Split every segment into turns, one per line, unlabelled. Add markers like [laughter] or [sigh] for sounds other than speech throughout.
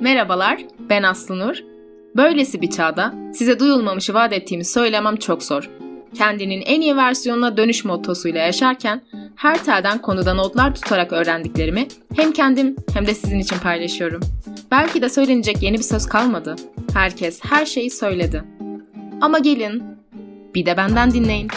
Merhabalar, ben Aslı. Böylesi bir çağda size duyulmamışı vaat ettiğimi söylemem çok zor. Kendinin en iyi versiyonuna dönüş mottosuyla yaşarken her telden konuda notlar tutarak öğrendiklerimi hem kendim hem de sizin için paylaşıyorum. Belki de söylenecek yeni bir söz kalmadı. Herkes her şeyi söyledi. Ama gelin, bir de benden dinleyin.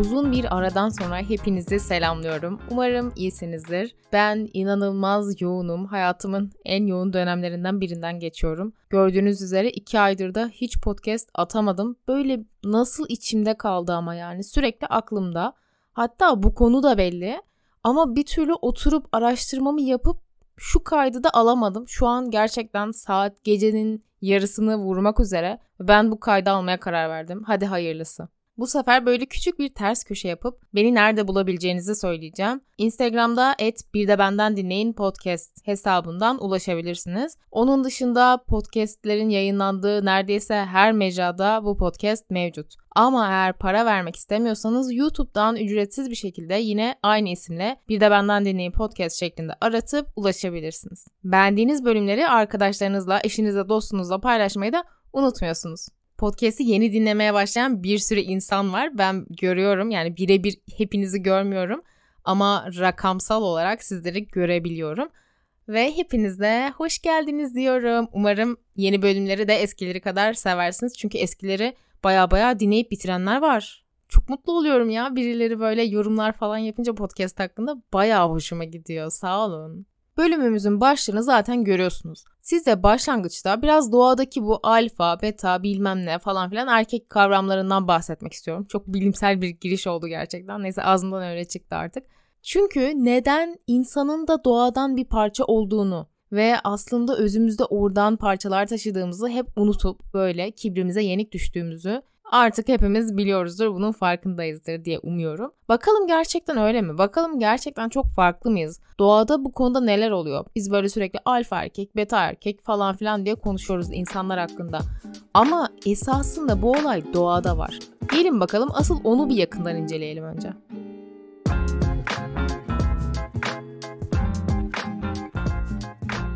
Uzun bir aradan sonra hepinizi selamlıyorum. Umarım iyisinizdir. Ben inanılmaz yoğunum. Hayatımın en yoğun dönemlerinden birinden geçiyorum. Gördüğünüz üzere iki aydır da hiç podcast atamadım. Böyle nasıl içimde kaldı ama yani sürekli aklımda. Hatta bu konu da belli. Ama bir türlü oturup araştırmamı yapıp şu kaydı da alamadım. Şu an gerçekten saat gecenin yarısını vurmak üzere. Ben bu kaydı almaya karar verdim. Hadi hayırlısı. Bu sefer böyle küçük bir ters köşe yapıp beni nerede bulabileceğinizi söyleyeceğim. Instagram'da et bir de benden dinleyin podcast hesabından ulaşabilirsiniz. Onun dışında podcastlerin yayınlandığı neredeyse her mecrada bu podcast mevcut. Ama eğer para vermek istemiyorsanız YouTube'dan ücretsiz bir şekilde yine aynı isimle bir de benden dinleyin podcast şeklinde aratıp ulaşabilirsiniz. Beğendiğiniz bölümleri arkadaşlarınızla, eşinizle, dostunuzla paylaşmayı da unutmuyorsunuz podcast'i yeni dinlemeye başlayan bir sürü insan var. Ben görüyorum yani birebir hepinizi görmüyorum ama rakamsal olarak sizleri görebiliyorum. Ve hepinize hoş geldiniz diyorum. Umarım yeni bölümleri de eskileri kadar seversiniz. Çünkü eskileri baya baya dinleyip bitirenler var. Çok mutlu oluyorum ya. Birileri böyle yorumlar falan yapınca podcast hakkında baya hoşuma gidiyor. Sağ olun. Bölümümüzün başlığını zaten görüyorsunuz. Siz de başlangıçta biraz doğadaki bu alfa, beta, bilmem ne falan filan erkek kavramlarından bahsetmek istiyorum. Çok bilimsel bir giriş oldu gerçekten. Neyse ağzımdan öyle çıktı artık. Çünkü neden insanın da doğadan bir parça olduğunu ve aslında özümüzde oradan parçalar taşıdığımızı hep unutup böyle kibrimize yenik düştüğümüzü Artık hepimiz biliyoruzdur, bunun farkındayızdır diye umuyorum. Bakalım gerçekten öyle mi? Bakalım gerçekten çok farklı mıyız? Doğada bu konuda neler oluyor? Biz böyle sürekli alfa erkek, beta erkek falan filan diye konuşuyoruz insanlar hakkında. Ama esasında bu olay doğada var. Gelin bakalım asıl onu bir yakından inceleyelim önce.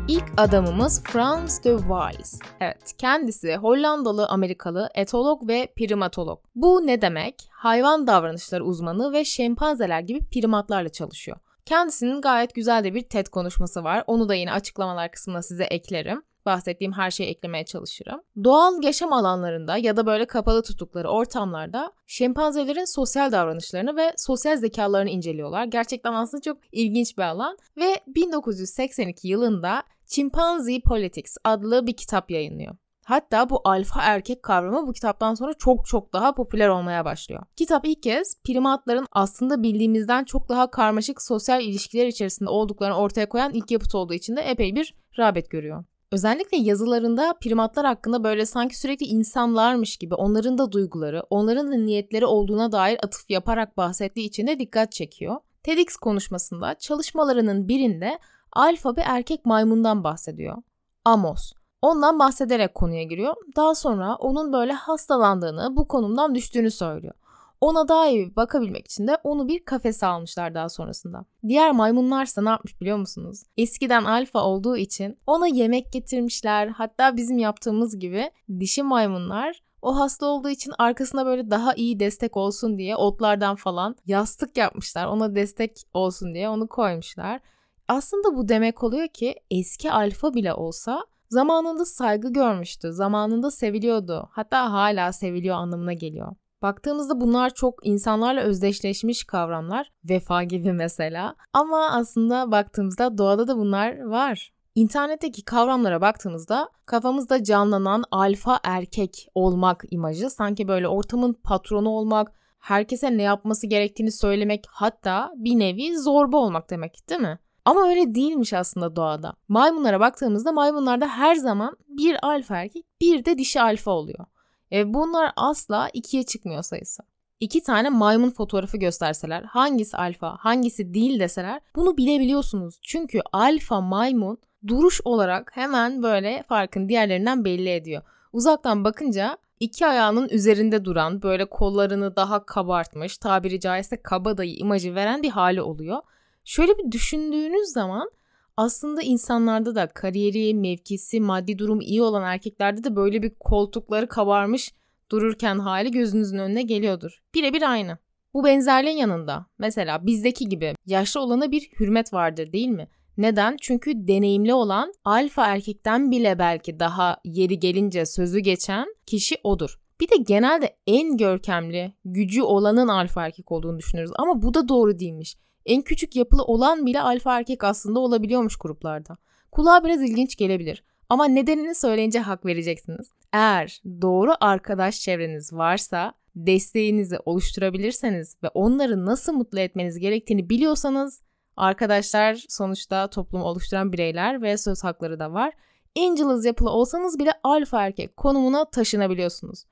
İlk adamımız Frans de Waals. Evet, kendisi Hollandalı Amerikalı etolog ve primatolog. Bu ne demek? Hayvan davranışları uzmanı ve şempanzeler gibi primatlarla çalışıyor. Kendisinin gayet güzel de bir TED konuşması var. Onu da yine açıklamalar kısmına size eklerim bahsettiğim her şeyi eklemeye çalışırım. Doğal yaşam alanlarında ya da böyle kapalı tuttukları ortamlarda şempanzelerin sosyal davranışlarını ve sosyal zekalarını inceliyorlar. Gerçekten aslında çok ilginç bir alan ve 1982 yılında Chimpanzee Politics adlı bir kitap yayınlıyor. Hatta bu alfa erkek kavramı bu kitaptan sonra çok çok daha popüler olmaya başlıyor. Kitap ilk kez primatların aslında bildiğimizden çok daha karmaşık sosyal ilişkiler içerisinde olduklarını ortaya koyan ilk yapıt olduğu için de epey bir rağbet görüyor. Özellikle yazılarında primatlar hakkında böyle sanki sürekli insanlarmış gibi onların da duyguları, onların da niyetleri olduğuna dair atıf yaparak bahsettiği için de dikkat çekiyor. TEDx konuşmasında çalışmalarının birinde alfa bir erkek maymundan bahsediyor. Amos. Ondan bahsederek konuya giriyor. Daha sonra onun böyle hastalandığını, bu konumdan düştüğünü söylüyor. Ona daha iyi bakabilmek için de onu bir kafese almışlar daha sonrasında. Diğer maymunlarsa ne yapmış biliyor musunuz? Eskiden alfa olduğu için ona yemek getirmişler. Hatta bizim yaptığımız gibi dişi maymunlar o hasta olduğu için arkasına böyle daha iyi destek olsun diye otlardan falan yastık yapmışlar. Ona destek olsun diye onu koymuşlar. Aslında bu demek oluyor ki eski alfa bile olsa zamanında saygı görmüştü, zamanında seviliyordu. Hatta hala seviliyor anlamına geliyor. Baktığımızda bunlar çok insanlarla özdeşleşmiş kavramlar. Vefa gibi mesela. Ama aslında baktığımızda doğada da bunlar var. İnternetteki kavramlara baktığımızda kafamızda canlanan alfa erkek olmak imajı sanki böyle ortamın patronu olmak, herkese ne yapması gerektiğini söylemek hatta bir nevi zorba olmak demek değil mi? Ama öyle değilmiş aslında doğada. Maymunlara baktığımızda maymunlarda her zaman bir alfa erkek bir de dişi alfa oluyor. E, bunlar asla ikiye çıkmıyor sayısı. İki tane maymun fotoğrafı gösterseler hangisi alfa hangisi değil deseler bunu bilebiliyorsunuz. Çünkü alfa maymun duruş olarak hemen böyle farkın diğerlerinden belli ediyor. Uzaktan bakınca iki ayağının üzerinde duran böyle kollarını daha kabartmış tabiri caizse kabadayı imajı veren bir hali oluyor. Şöyle bir düşündüğünüz zaman Aslında insanlarda da kariyeri, mevkisi, maddi durum iyi olan erkeklerde de böyle bir koltukları kabarmış dururken hali gözünüzün önüne geliyordur. Birebir aynı. Bu benzerliğin yanında mesela bizdeki gibi yaşlı olana bir hürmet vardır değil mi? Neden? Çünkü deneyimli olan alfa erkekten bile belki daha yeri gelince sözü geçen kişi odur. Bir de genelde en görkemli, gücü olanın alfa erkek olduğunu düşünürüz ama bu da doğru değilmiş. En küçük yapılı olan bile alfa erkek aslında olabiliyormuş gruplarda. Kulağa biraz ilginç gelebilir ama nedenini söyleyince hak vereceksiniz. Eğer doğru arkadaş çevreniz varsa desteğinizi oluşturabilirseniz ve onları nasıl mutlu etmeniz gerektiğini biliyorsanız arkadaşlar sonuçta toplumu oluşturan bireyler ve söz hakları da var. Angelus yapılı olsanız bile alfa erkek konumuna taşınabiliyorsunuz.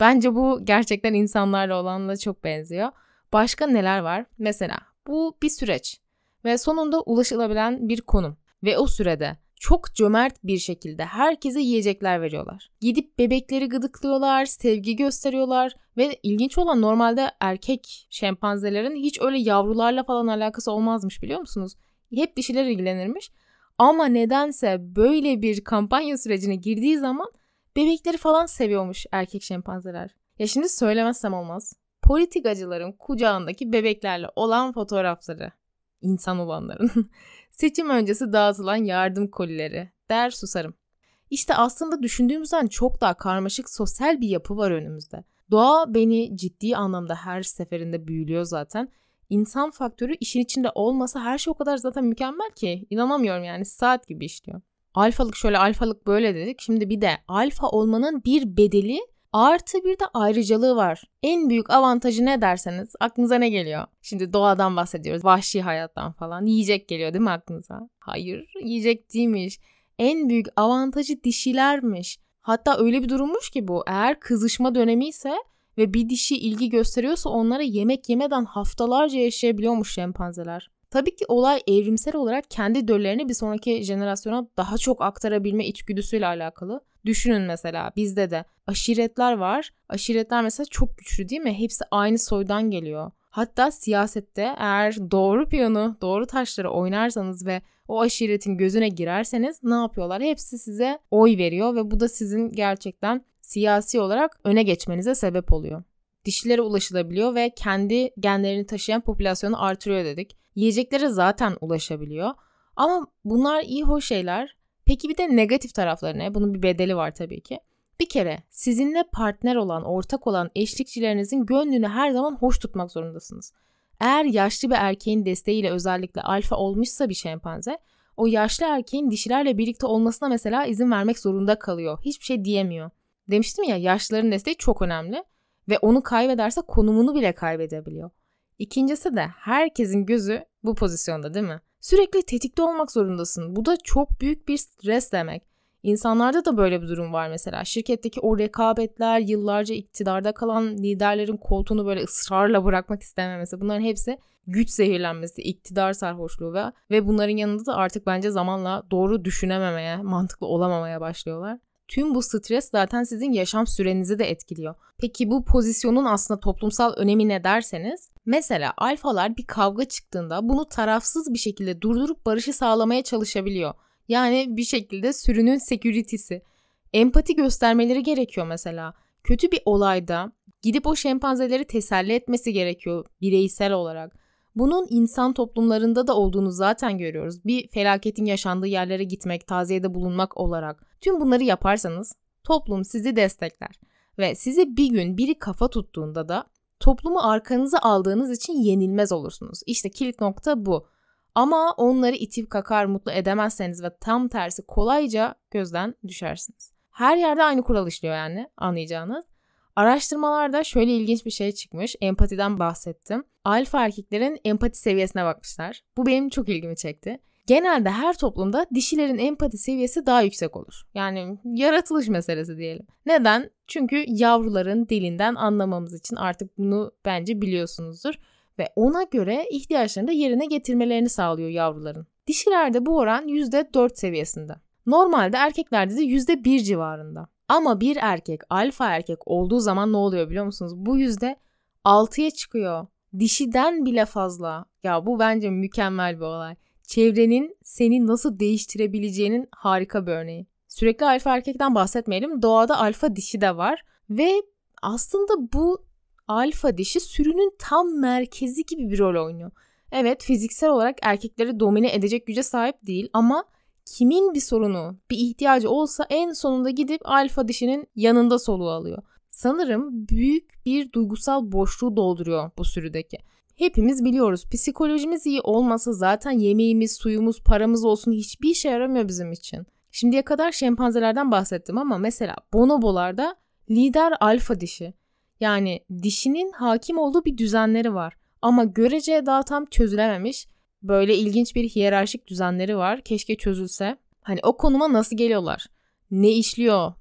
Bence bu gerçekten insanlarla olanla çok benziyor. Başka neler var? Mesela bu bir süreç ve sonunda ulaşılabilen bir konum ve o sürede çok cömert bir şekilde herkese yiyecekler veriyorlar. Gidip bebekleri gıdıklıyorlar, sevgi gösteriyorlar ve ilginç olan normalde erkek şempanzelerin hiç öyle yavrularla falan alakası olmazmış biliyor musunuz? Hep dişiler ilgilenirmiş. Ama nedense böyle bir kampanya sürecine girdiği zaman bebekleri falan seviyormuş erkek şempanzeler. Ya şimdi söylemezsem olmaz. Politikacıların kucağındaki bebeklerle olan fotoğrafları. insan olanların. [laughs] Seçim öncesi dağıtılan yardım kolileri der susarım. İşte aslında düşündüğümüzden çok daha karmaşık sosyal bir yapı var önümüzde. Doğa beni ciddi anlamda her seferinde büyülüyor zaten. İnsan faktörü işin içinde olmasa her şey o kadar zaten mükemmel ki. inanamıyorum yani saat gibi işliyor. Alfalık şöyle alfalık böyle dedik. Şimdi bir de alfa olmanın bir bedeli Artı bir de ayrıcalığı var. En büyük avantajı ne derseniz aklınıza ne geliyor? Şimdi doğadan bahsediyoruz. Vahşi hayattan falan. Yiyecek geliyor değil mi aklınıza? Hayır yiyecek değilmiş. En büyük avantajı dişilermiş. Hatta öyle bir durummuş ki bu. Eğer kızışma dönemi ise ve bir dişi ilgi gösteriyorsa onlara yemek yemeden haftalarca yaşayabiliyormuş şempanzeler. Tabii ki olay evrimsel olarak kendi döllerini bir sonraki jenerasyona daha çok aktarabilme içgüdüsüyle alakalı. Düşünün mesela bizde de aşiretler var. Aşiretler mesela çok güçlü değil mi? Hepsi aynı soydan geliyor. Hatta siyasette eğer doğru piyonu, doğru taşları oynarsanız ve o aşiretin gözüne girerseniz ne yapıyorlar? Hepsi size oy veriyor ve bu da sizin gerçekten siyasi olarak öne geçmenize sebep oluyor. Dişilere ulaşılabiliyor ve kendi genlerini taşıyan popülasyonu artırıyor dedik. Yiyeceklere zaten ulaşabiliyor. Ama bunlar iyi hoş şeyler. Peki bir de negatif tarafları ne? Bunun bir bedeli var tabii ki. Bir kere sizinle partner olan, ortak olan eşlikçilerinizin gönlünü her zaman hoş tutmak zorundasınız. Eğer yaşlı bir erkeğin desteğiyle özellikle alfa olmuşsa bir şempanze, o yaşlı erkeğin dişilerle birlikte olmasına mesela izin vermek zorunda kalıyor. Hiçbir şey diyemiyor. Demiştim ya yaşlıların desteği çok önemli ve onu kaybederse konumunu bile kaybedebiliyor. İkincisi de herkesin gözü bu pozisyonda değil mi? Sürekli tetikte olmak zorundasın. Bu da çok büyük bir stres demek. İnsanlarda da böyle bir durum var mesela. Şirketteki o rekabetler, yıllarca iktidarda kalan liderlerin koltuğunu böyle ısrarla bırakmak istememesi. Bunların hepsi güç zehirlenmesi, iktidar sarhoşluğu ve, ve bunların yanında da artık bence zamanla doğru düşünememeye, mantıklı olamamaya başlıyorlar. Tüm bu stres zaten sizin yaşam sürenizi de etkiliyor. Peki bu pozisyonun aslında toplumsal önemi ne derseniz mesela alfalar bir kavga çıktığında bunu tarafsız bir şekilde durdurup barışı sağlamaya çalışabiliyor. Yani bir şekilde sürünün security'si. Empati göstermeleri gerekiyor mesela. Kötü bir olayda gidip o şempanzeleri teselli etmesi gerekiyor bireysel olarak. Bunun insan toplumlarında da olduğunu zaten görüyoruz. Bir felaketin yaşandığı yerlere gitmek, taziyede bulunmak olarak. Tüm bunları yaparsanız toplum sizi destekler. Ve sizi bir gün biri kafa tuttuğunda da toplumu arkanıza aldığınız için yenilmez olursunuz. İşte kilit nokta bu. Ama onları itip kakar mutlu edemezseniz ve tam tersi kolayca gözden düşersiniz. Her yerde aynı kural işliyor yani anlayacağınız. Araştırmalarda şöyle ilginç bir şey çıkmış. Empatiden bahsettim. Alfa erkeklerin empati seviyesine bakmışlar. Bu benim çok ilgimi çekti. Genelde her toplumda dişilerin empati seviyesi daha yüksek olur. Yani yaratılış meselesi diyelim. Neden? Çünkü yavruların dilinden anlamamız için artık bunu bence biliyorsunuzdur. Ve ona göre ihtiyaçlarını da yerine getirmelerini sağlıyor yavruların. Dişilerde bu oran %4 seviyesinde. Normalde erkeklerde de %1 civarında. Ama bir erkek alfa erkek olduğu zaman ne oluyor biliyor musunuz? Bu yüzde 6'ya çıkıyor. Dişiden bile fazla. Ya bu bence mükemmel bir olay. çevrenin seni nasıl değiştirebileceğinin harika bir örneği. Sürekli alfa erkekten bahsetmeyelim. Doğada alfa dişi de var ve aslında bu alfa dişi sürünün tam merkezi gibi bir rol oynuyor. Evet fiziksel olarak erkekleri domine edecek güce sahip değil ama kimin bir sorunu, bir ihtiyacı olsa en sonunda gidip alfa dişinin yanında soluğu alıyor. Sanırım büyük bir duygusal boşluğu dolduruyor bu sürüdeki. Hepimiz biliyoruz psikolojimiz iyi olmasa zaten yemeğimiz, suyumuz, paramız olsun hiçbir işe yaramıyor bizim için. Şimdiye kadar şempanzelerden bahsettim ama mesela bonobolarda lider alfa dişi. Yani dişinin hakim olduğu bir düzenleri var. Ama görece daha tam çözülememiş böyle ilginç bir hiyerarşik düzenleri var. Keşke çözülse. Hani o konuma nasıl geliyorlar? Ne işliyor?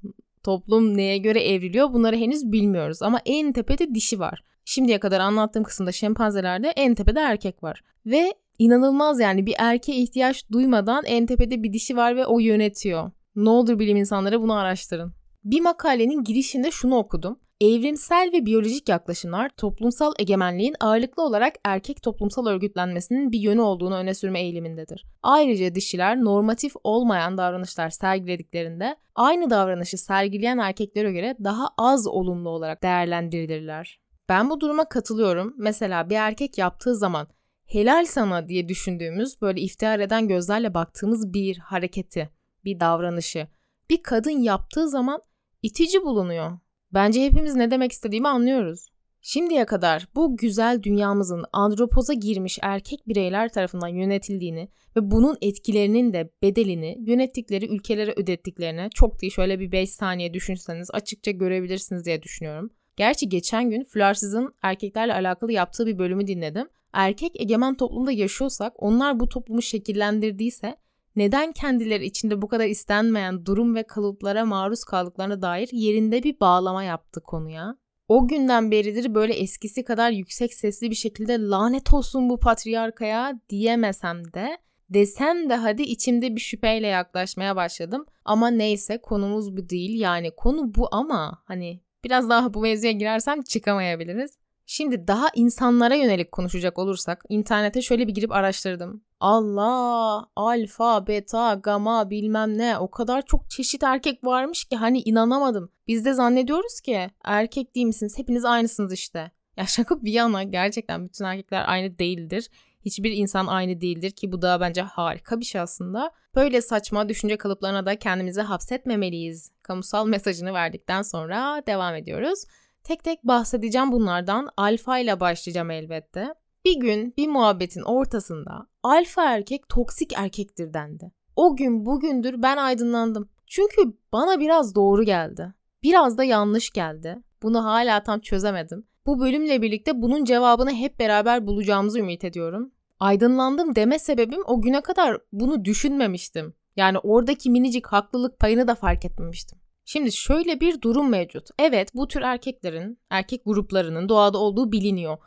Toplum neye göre evriliyor? Bunları henüz bilmiyoruz ama en tepede dişi var. Şimdiye kadar anlattığım kısımda şempanzelerde en tepede erkek var. Ve inanılmaz yani bir erkeğe ihtiyaç duymadan en tepede bir dişi var ve o yönetiyor. Ne olur bilim insanları bunu araştırın. Bir makalenin girişinde şunu okudum. Evrimsel ve biyolojik yaklaşımlar toplumsal egemenliğin ağırlıklı olarak erkek toplumsal örgütlenmesinin bir yönü olduğunu öne sürme eğilimindedir. Ayrıca dişiler normatif olmayan davranışlar sergilediklerinde aynı davranışı sergileyen erkeklere göre daha az olumlu olarak değerlendirilirler. Ben bu duruma katılıyorum. Mesela bir erkek yaptığı zaman helal sana diye düşündüğümüz böyle iftihar eden gözlerle baktığımız bir hareketi, bir davranışı bir kadın yaptığı zaman itici bulunuyor. Bence hepimiz ne demek istediğimi anlıyoruz. Şimdiye kadar bu güzel dünyamızın andropoza girmiş erkek bireyler tarafından yönetildiğini ve bunun etkilerinin de bedelini yönettikleri ülkelere ödettiklerine çok değil şöyle bir 5 saniye düşünseniz açıkça görebilirsiniz diye düşünüyorum. Gerçi geçen gün Flarsız'ın erkeklerle alakalı yaptığı bir bölümü dinledim. Erkek egemen toplumda yaşıyorsak onlar bu toplumu şekillendirdiyse neden kendileri içinde bu kadar istenmeyen durum ve kalıplara maruz kaldıklarına dair yerinde bir bağlama yaptı konuya. O günden beridir böyle eskisi kadar yüksek sesli bir şekilde lanet olsun bu patriarkaya diyemesem de desem de hadi içimde bir şüpheyle yaklaşmaya başladım. Ama neyse konumuz bu değil yani konu bu ama hani biraz daha bu mevzuya girersem çıkamayabiliriz. Şimdi daha insanlara yönelik konuşacak olursak internete şöyle bir girip araştırdım. Allah, alfa, beta, gamma bilmem ne o kadar çok çeşit erkek varmış ki hani inanamadım. Biz de zannediyoruz ki erkek değil misiniz hepiniz aynısınız işte. Ya şaka bir yana gerçekten bütün erkekler aynı değildir. Hiçbir insan aynı değildir ki bu da bence harika bir şey aslında. Böyle saçma düşünce kalıplarına da kendimizi hapsetmemeliyiz. Kamusal mesajını verdikten sonra devam ediyoruz. Tek tek bahsedeceğim bunlardan. Alfa ile başlayacağım elbette. Bir gün bir muhabbetin ortasında alfa erkek toksik erkektir dendi. O gün bugündür ben aydınlandım. Çünkü bana biraz doğru geldi. Biraz da yanlış geldi. Bunu hala tam çözemedim. Bu bölümle birlikte bunun cevabını hep beraber bulacağımızı ümit ediyorum. Aydınlandım deme sebebim o güne kadar bunu düşünmemiştim. Yani oradaki minicik haklılık payını da fark etmemiştim. Şimdi şöyle bir durum mevcut. Evet bu tür erkeklerin, erkek gruplarının doğada olduğu biliniyor.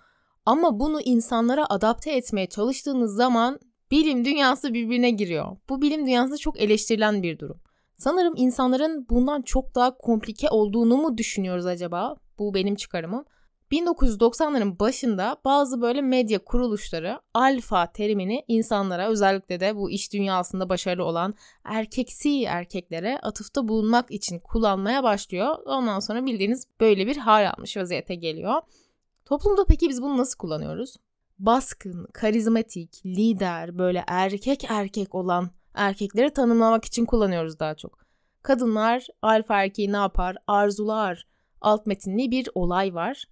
Ama bunu insanlara adapte etmeye çalıştığınız zaman bilim dünyası birbirine giriyor. Bu bilim dünyası çok eleştirilen bir durum. Sanırım insanların bundan çok daha komplike olduğunu mu düşünüyoruz acaba? Bu benim çıkarımım. 1990'ların başında bazı böyle medya kuruluşları alfa terimini insanlara özellikle de bu iş dünyasında başarılı olan erkeksi erkeklere atıfta bulunmak için kullanmaya başlıyor. Ondan sonra bildiğiniz böyle bir hal almış vaziyete geliyor. Toplumda peki biz bunu nasıl kullanıyoruz? Baskın, karizmatik, lider, böyle erkek erkek olan erkekleri tanımlamak için kullanıyoruz daha çok. Kadınlar alfa erkeği ne yapar? Arzular. Alt metinli bir olay var.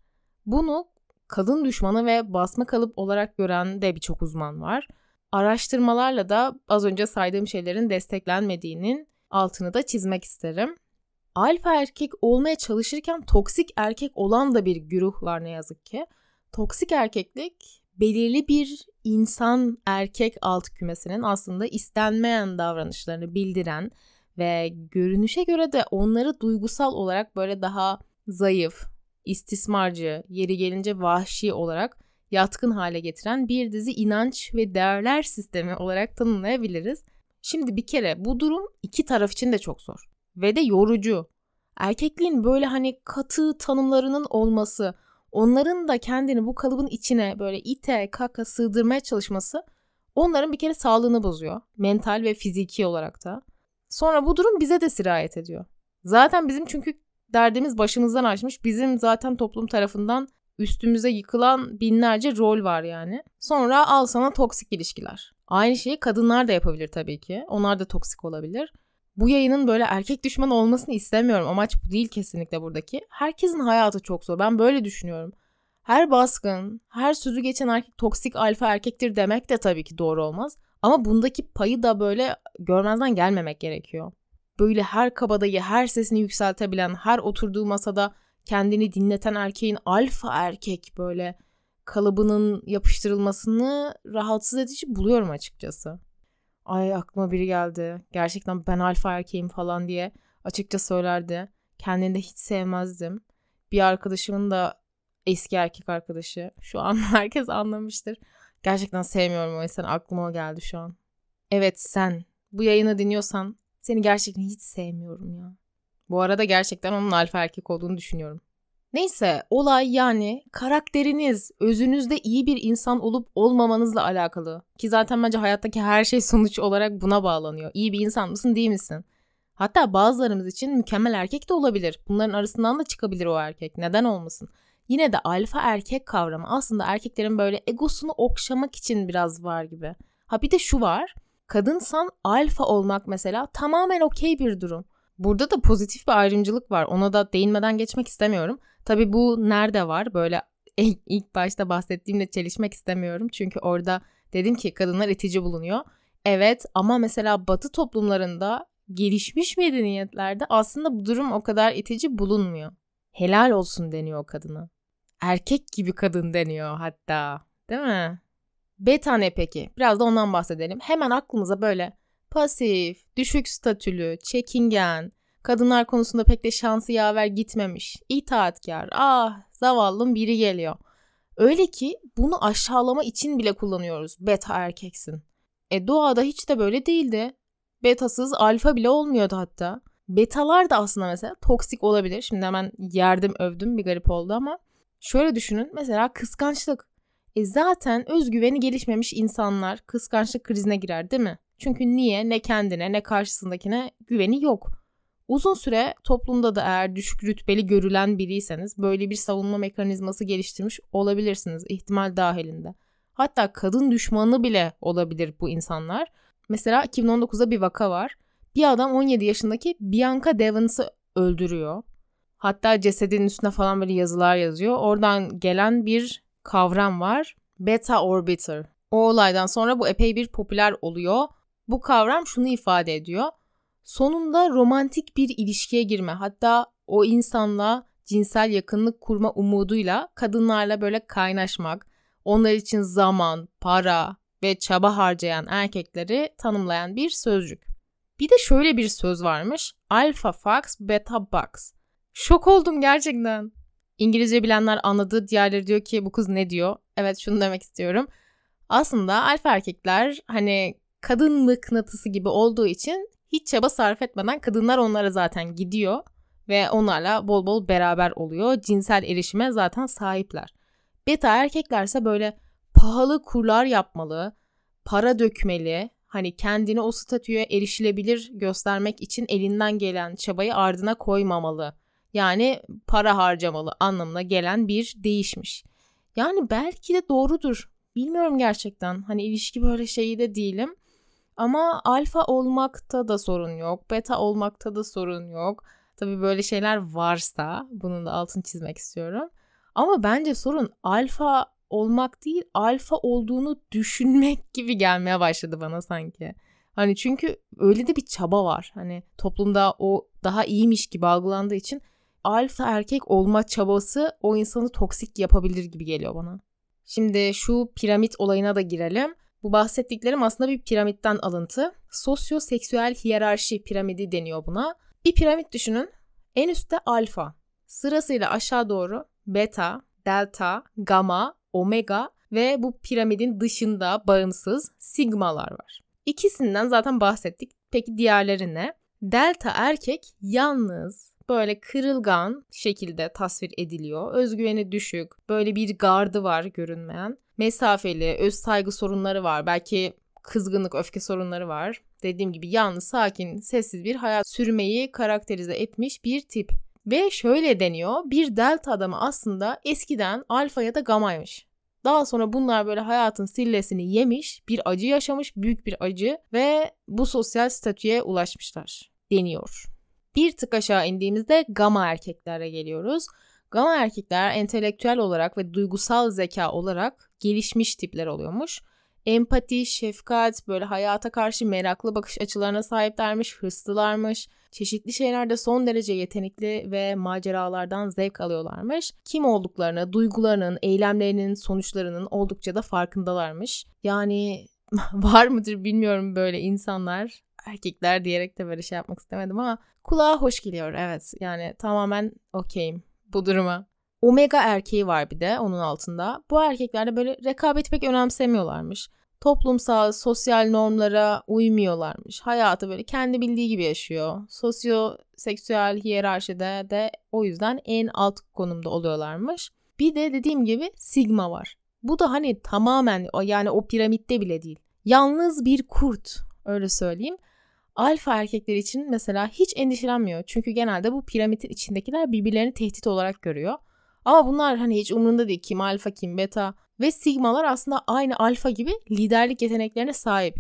Bunu kadın düşmanı ve basma kalıp olarak gören de birçok uzman var. Araştırmalarla da az önce saydığım şeylerin desteklenmediğinin altını da çizmek isterim. Alfa erkek olmaya çalışırken toksik erkek olan da bir güruh var ne yazık ki. Toksik erkeklik belirli bir insan erkek alt kümesinin aslında istenmeyen davranışlarını bildiren ve görünüşe göre de onları duygusal olarak böyle daha zayıf, istismarcı, yeri gelince vahşi olarak yatkın hale getiren bir dizi inanç ve değerler sistemi olarak tanımlayabiliriz. Şimdi bir kere bu durum iki taraf için de çok zor ve de yorucu. Erkekliğin böyle hani katı tanımlarının olması, onların da kendini bu kalıbın içine böyle ite kaka sığdırmaya çalışması onların bir kere sağlığını bozuyor. Mental ve fiziki olarak da. Sonra bu durum bize de sirayet ediyor. Zaten bizim çünkü derdimiz başımızdan açmış. Bizim zaten toplum tarafından üstümüze yıkılan binlerce rol var yani. Sonra al sana toksik ilişkiler. Aynı şeyi kadınlar da yapabilir tabii ki. Onlar da toksik olabilir. Bu yayının böyle erkek düşman olmasını istemiyorum. Amaç bu değil kesinlikle buradaki. Herkesin hayatı çok zor. Ben böyle düşünüyorum. Her baskın, her sözü geçen erkek toksik alfa erkektir demek de tabii ki doğru olmaz. Ama bundaki payı da böyle görmezden gelmemek gerekiyor. Böyle her kabadayı, her sesini yükseltebilen, her oturduğu masada kendini dinleten erkeğin alfa erkek böyle kalıbının yapıştırılmasını rahatsız edici buluyorum açıkçası. Ay aklıma biri geldi. Gerçekten ben alfa erkeğim falan diye açıkça söylerdi. Kendini de hiç sevmezdim. Bir arkadaşımın da eski erkek arkadaşı. Şu an [laughs] herkes anlamıştır. Gerçekten sevmiyorum o insan Aklıma geldi şu an. Evet sen. Bu yayını dinliyorsan seni gerçekten hiç sevmiyorum ya. Bu arada gerçekten onun alfa erkek olduğunu düşünüyorum. Neyse olay yani karakteriniz, özünüzde iyi bir insan olup olmamanızla alakalı. Ki zaten bence hayattaki her şey [laughs] sonuç olarak buna bağlanıyor. İyi bir insan mısın değil misin? Hatta bazılarımız için mükemmel erkek de olabilir. Bunların arasından da çıkabilir o erkek. Neden olmasın? Yine de alfa erkek kavramı aslında erkeklerin böyle egosunu okşamak için biraz var gibi. Ha bir de şu var. Kadınsan alfa olmak mesela tamamen okey bir durum. Burada da pozitif bir ayrımcılık var. Ona da değinmeden geçmek istemiyorum. Tabii bu nerede var? Böyle [laughs] ilk başta bahsettiğimle çelişmek istemiyorum. Çünkü orada dedim ki kadınlar itici bulunuyor. Evet ama mesela batı toplumlarında gelişmiş medeniyetlerde aslında bu durum o kadar itici bulunmuyor. Helal olsun deniyor o kadına. Erkek gibi kadın deniyor hatta. Değil mi? Beta ne peki? Biraz da ondan bahsedelim. Hemen aklımıza böyle pasif, düşük statülü, çekingen, kadınlar konusunda pek de şansı yaver gitmemiş, itaatkar, ah zavallım biri geliyor. Öyle ki bunu aşağılama için bile kullanıyoruz. Beta erkeksin. E doğada hiç de böyle değildi. Betasız alfa bile olmuyordu hatta. Betalar da aslında mesela toksik olabilir. Şimdi hemen yerdim övdüm bir garip oldu ama. Şöyle düşünün mesela kıskançlık. E zaten özgüveni gelişmemiş insanlar kıskançlık krizine girer değil mi? Çünkü niye ne kendine ne karşısındakine güveni yok. Uzun süre toplumda da eğer düşük rütbeli görülen biriyseniz böyle bir savunma mekanizması geliştirmiş olabilirsiniz ihtimal dahilinde. Hatta kadın düşmanı bile olabilir bu insanlar. Mesela 2019'da bir vaka var. Bir adam 17 yaşındaki Bianca Devans'ı öldürüyor. Hatta cesedin üstüne falan böyle yazılar yazıyor. Oradan gelen bir kavram var. Beta orbiter. O olaydan sonra bu epey bir popüler oluyor. Bu kavram şunu ifade ediyor. Sonunda romantik bir ilişkiye girme hatta o insanla cinsel yakınlık kurma umuduyla kadınlarla böyle kaynaşmak, onlar için zaman, para ve çaba harcayan erkekleri tanımlayan bir sözcük. Bir de şöyle bir söz varmış. Alpha fox, beta box. Şok oldum gerçekten. İngilizce bilenler anladığı diğerleri diyor ki bu kız ne diyor? Evet şunu demek istiyorum. Aslında alfa erkekler hani kadın mıknatısı gibi olduğu için hiç çaba sarf etmeden kadınlar onlara zaten gidiyor ve onlarla bol bol beraber oluyor. Cinsel erişime zaten sahipler. Beta erkeklerse böyle pahalı kurlar yapmalı, para dökmeli, hani kendini o statüye erişilebilir göstermek için elinden gelen çabayı ardına koymamalı. Yani para harcamalı anlamına gelen bir değişmiş. Yani belki de doğrudur. Bilmiyorum gerçekten. Hani ilişki böyle şeyi de değilim. Ama alfa olmakta da sorun yok. Beta olmakta da sorun yok. Tabii böyle şeyler varsa bunun da altını çizmek istiyorum. Ama bence sorun alfa olmak değil, alfa olduğunu düşünmek [laughs] gibi gelmeye başladı bana sanki. Hani çünkü öyle de bir çaba var. Hani toplumda o daha iyiymiş gibi algılandığı için alfa erkek olma çabası o insanı toksik yapabilir gibi geliyor bana. Şimdi şu piramit olayına da girelim. Bu bahsettiklerim aslında bir piramitten alıntı. Sosyoseksüel hiyerarşi piramidi deniyor buna. Bir piramit düşünün. En üstte alfa. Sırasıyla aşağı doğru beta, delta, gamma, omega ve bu piramidin dışında bağımsız sigmalar var. İkisinden zaten bahsettik. Peki diğerleri ne? Delta erkek yalnız, böyle kırılgan şekilde tasvir ediliyor. Özgüveni düşük, böyle bir gardı var görünmeyen mesafeli, öz saygı sorunları var. Belki kızgınlık, öfke sorunları var. Dediğim gibi yalnız, sakin, sessiz bir hayat sürmeyi karakterize etmiş bir tip. Ve şöyle deniyor, bir delta adamı aslında eskiden alfa ya da gamaymış. Daha sonra bunlar böyle hayatın sillesini yemiş, bir acı yaşamış, büyük bir acı ve bu sosyal statüye ulaşmışlar deniyor. Bir tık aşağı indiğimizde gama erkeklere geliyoruz. Gama erkekler entelektüel olarak ve duygusal zeka olarak gelişmiş tipler oluyormuş. Empati, şefkat, böyle hayata karşı meraklı bakış açılarına sahiplermiş, hırslılarmış. Çeşitli şeylerde son derece yetenekli ve maceralardan zevk alıyorlarmış. Kim olduklarını, duygularının, eylemlerinin, sonuçlarının oldukça da farkındalarmış. Yani [laughs] var mıdır bilmiyorum böyle insanlar erkekler diyerek de böyle şey yapmak istemedim ama kulağa hoş geliyor evet yani tamamen okeyim bu duruma. Omega erkeği var bir de onun altında. Bu erkeklerde böyle rekabet pek önemsemiyorlarmış. Toplumsal, sosyal normlara uymuyorlarmış. Hayatı böyle kendi bildiği gibi yaşıyor. Sosyo seksüel hiyerarşide de o yüzden en alt konumda oluyorlarmış. Bir de dediğim gibi sigma var. Bu da hani tamamen yani o piramitte bile değil. Yalnız bir kurt öyle söyleyeyim. Alfa erkekler için mesela hiç endişelenmiyor. Çünkü genelde bu piramidin içindekiler birbirlerini tehdit olarak görüyor. Ama bunlar hani hiç umurunda değil. Kim alfa kim beta. Ve sigmalar aslında aynı alfa gibi liderlik yeteneklerine sahip.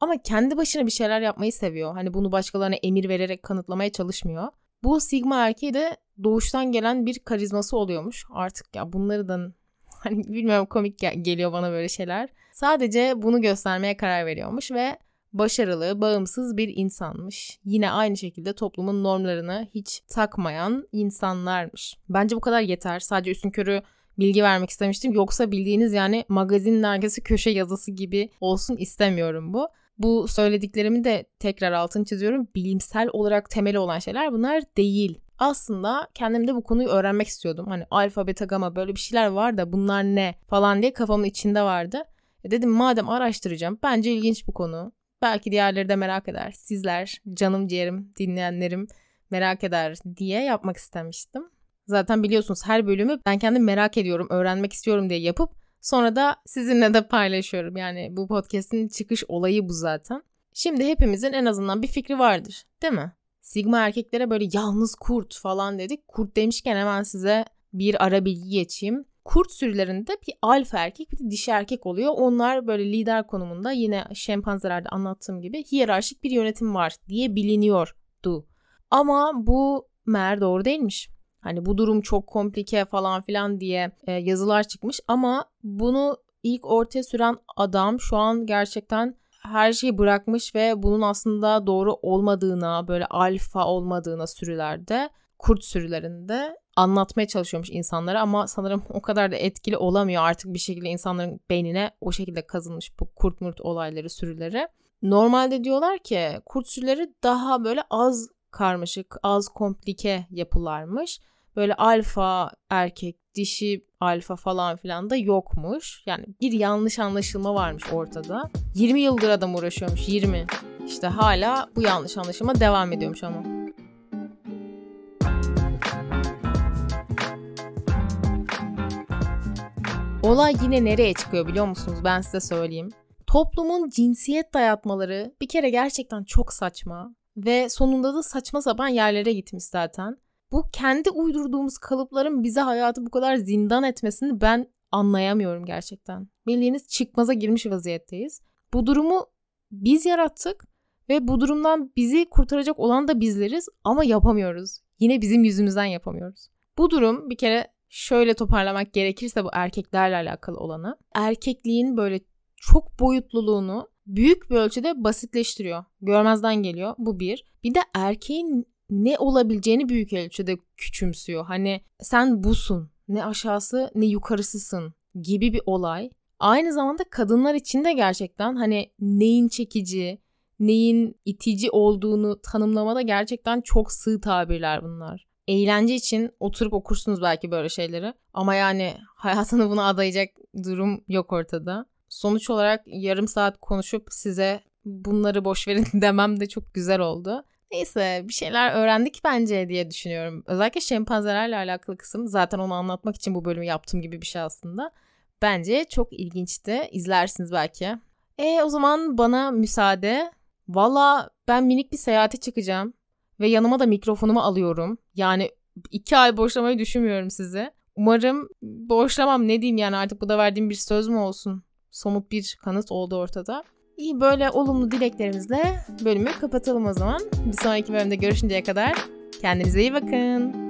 Ama kendi başına bir şeyler yapmayı seviyor. Hani bunu başkalarına emir vererek kanıtlamaya çalışmıyor. Bu sigma erkeği de doğuştan gelen bir karizması oluyormuş. Artık ya bunları da hani bilmiyorum komik geliyor bana böyle şeyler. Sadece bunu göstermeye karar veriyormuş ve başarılı, bağımsız bir insanmış. Yine aynı şekilde toplumun normlarını hiç takmayan insanlarmış. Bence bu kadar yeter. Sadece üstün körü bilgi vermek istemiştim. Yoksa bildiğiniz yani magazin dergisi köşe yazısı gibi olsun istemiyorum bu. Bu söylediklerimi de tekrar altını çiziyorum. Bilimsel olarak temeli olan şeyler bunlar değil. Aslında kendim de bu konuyu öğrenmek istiyordum. Hani alfa, beta, gamma böyle bir şeyler var da bunlar ne falan diye kafamın içinde vardı. E dedim madem araştıracağım bence ilginç bu konu. Belki diğerleri de merak eder. Sizler, canım ciğerim, dinleyenlerim merak eder diye yapmak istemiştim. Zaten biliyorsunuz her bölümü ben kendim merak ediyorum, öğrenmek istiyorum diye yapıp sonra da sizinle de paylaşıyorum. Yani bu podcast'in çıkış olayı bu zaten. Şimdi hepimizin en azından bir fikri vardır, değil mi? Sigma erkeklere böyle yalnız kurt falan dedik. Kurt demişken hemen size bir ara bilgi geçeyim kurt sürülerinde bir alfa erkek bir de dişi erkek oluyor. Onlar böyle lider konumunda yine şempanzelerde anlattığım gibi hiyerarşik bir yönetim var diye biliniyordu. Ama bu meğer doğru değilmiş. Hani bu durum çok komplike falan filan diye e, yazılar çıkmış ama bunu ilk ortaya süren adam şu an gerçekten her şeyi bırakmış ve bunun aslında doğru olmadığına, böyle alfa olmadığına sürülerde, kurt sürülerinde anlatmaya çalışıyormuş insanlara ama sanırım o kadar da etkili olamıyor artık bir şekilde insanların beynine o şekilde kazınmış bu kurt murt olayları sürüleri. Normalde diyorlar ki kurt sürüleri daha böyle az karmaşık, az komplike yapılarmış. Böyle alfa erkek, dişi alfa falan filan da yokmuş. Yani bir yanlış anlaşılma varmış ortada. 20 yıldır adam uğraşıyormuş 20. İşte hala bu yanlış anlaşılma devam ediyormuş ama. Olay yine nereye çıkıyor biliyor musunuz? Ben size söyleyeyim. Toplumun cinsiyet dayatmaları bir kere gerçekten çok saçma ve sonunda da saçma sapan yerlere gitmiş zaten. Bu kendi uydurduğumuz kalıpların bize hayatı bu kadar zindan etmesini ben anlayamıyorum gerçekten. Bildiğiniz çıkmaza girmiş vaziyetteyiz. Bu durumu biz yarattık ve bu durumdan bizi kurtaracak olan da bizleriz ama yapamıyoruz. Yine bizim yüzümüzden yapamıyoruz. Bu durum bir kere şöyle toparlamak gerekirse bu erkeklerle alakalı olanı. Erkekliğin böyle çok boyutluluğunu büyük bir ölçüde basitleştiriyor. Görmezden geliyor. Bu bir. Bir de erkeğin ne olabileceğini büyük ölçüde küçümsüyor. Hani sen busun. Ne aşağısı ne yukarısısın gibi bir olay. Aynı zamanda kadınlar için de gerçekten hani neyin çekici, neyin itici olduğunu tanımlamada gerçekten çok sığ tabirler bunlar eğlence için oturup okursunuz belki böyle şeyleri. Ama yani hayatını buna adayacak durum yok ortada. Sonuç olarak yarım saat konuşup size bunları boş verin [laughs] demem de çok güzel oldu. Neyse bir şeyler öğrendik bence diye düşünüyorum. Özellikle şempanzelerle alakalı kısım zaten onu anlatmak için bu bölümü yaptığım gibi bir şey aslında. Bence çok ilginçti. İzlersiniz belki. E o zaman bana müsaade. Valla ben minik bir seyahate çıkacağım. Ve yanıma da mikrofonumu alıyorum. Yani iki ay boşlamayı düşünmüyorum size. Umarım boşlamam ne diyeyim yani artık bu da verdiğim bir söz mü olsun. Somut bir kanıt oldu ortada. İyi böyle olumlu dileklerimizle bölümü kapatalım o zaman. Bir sonraki bölümde görüşünceye kadar kendinize iyi bakın.